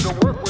to the work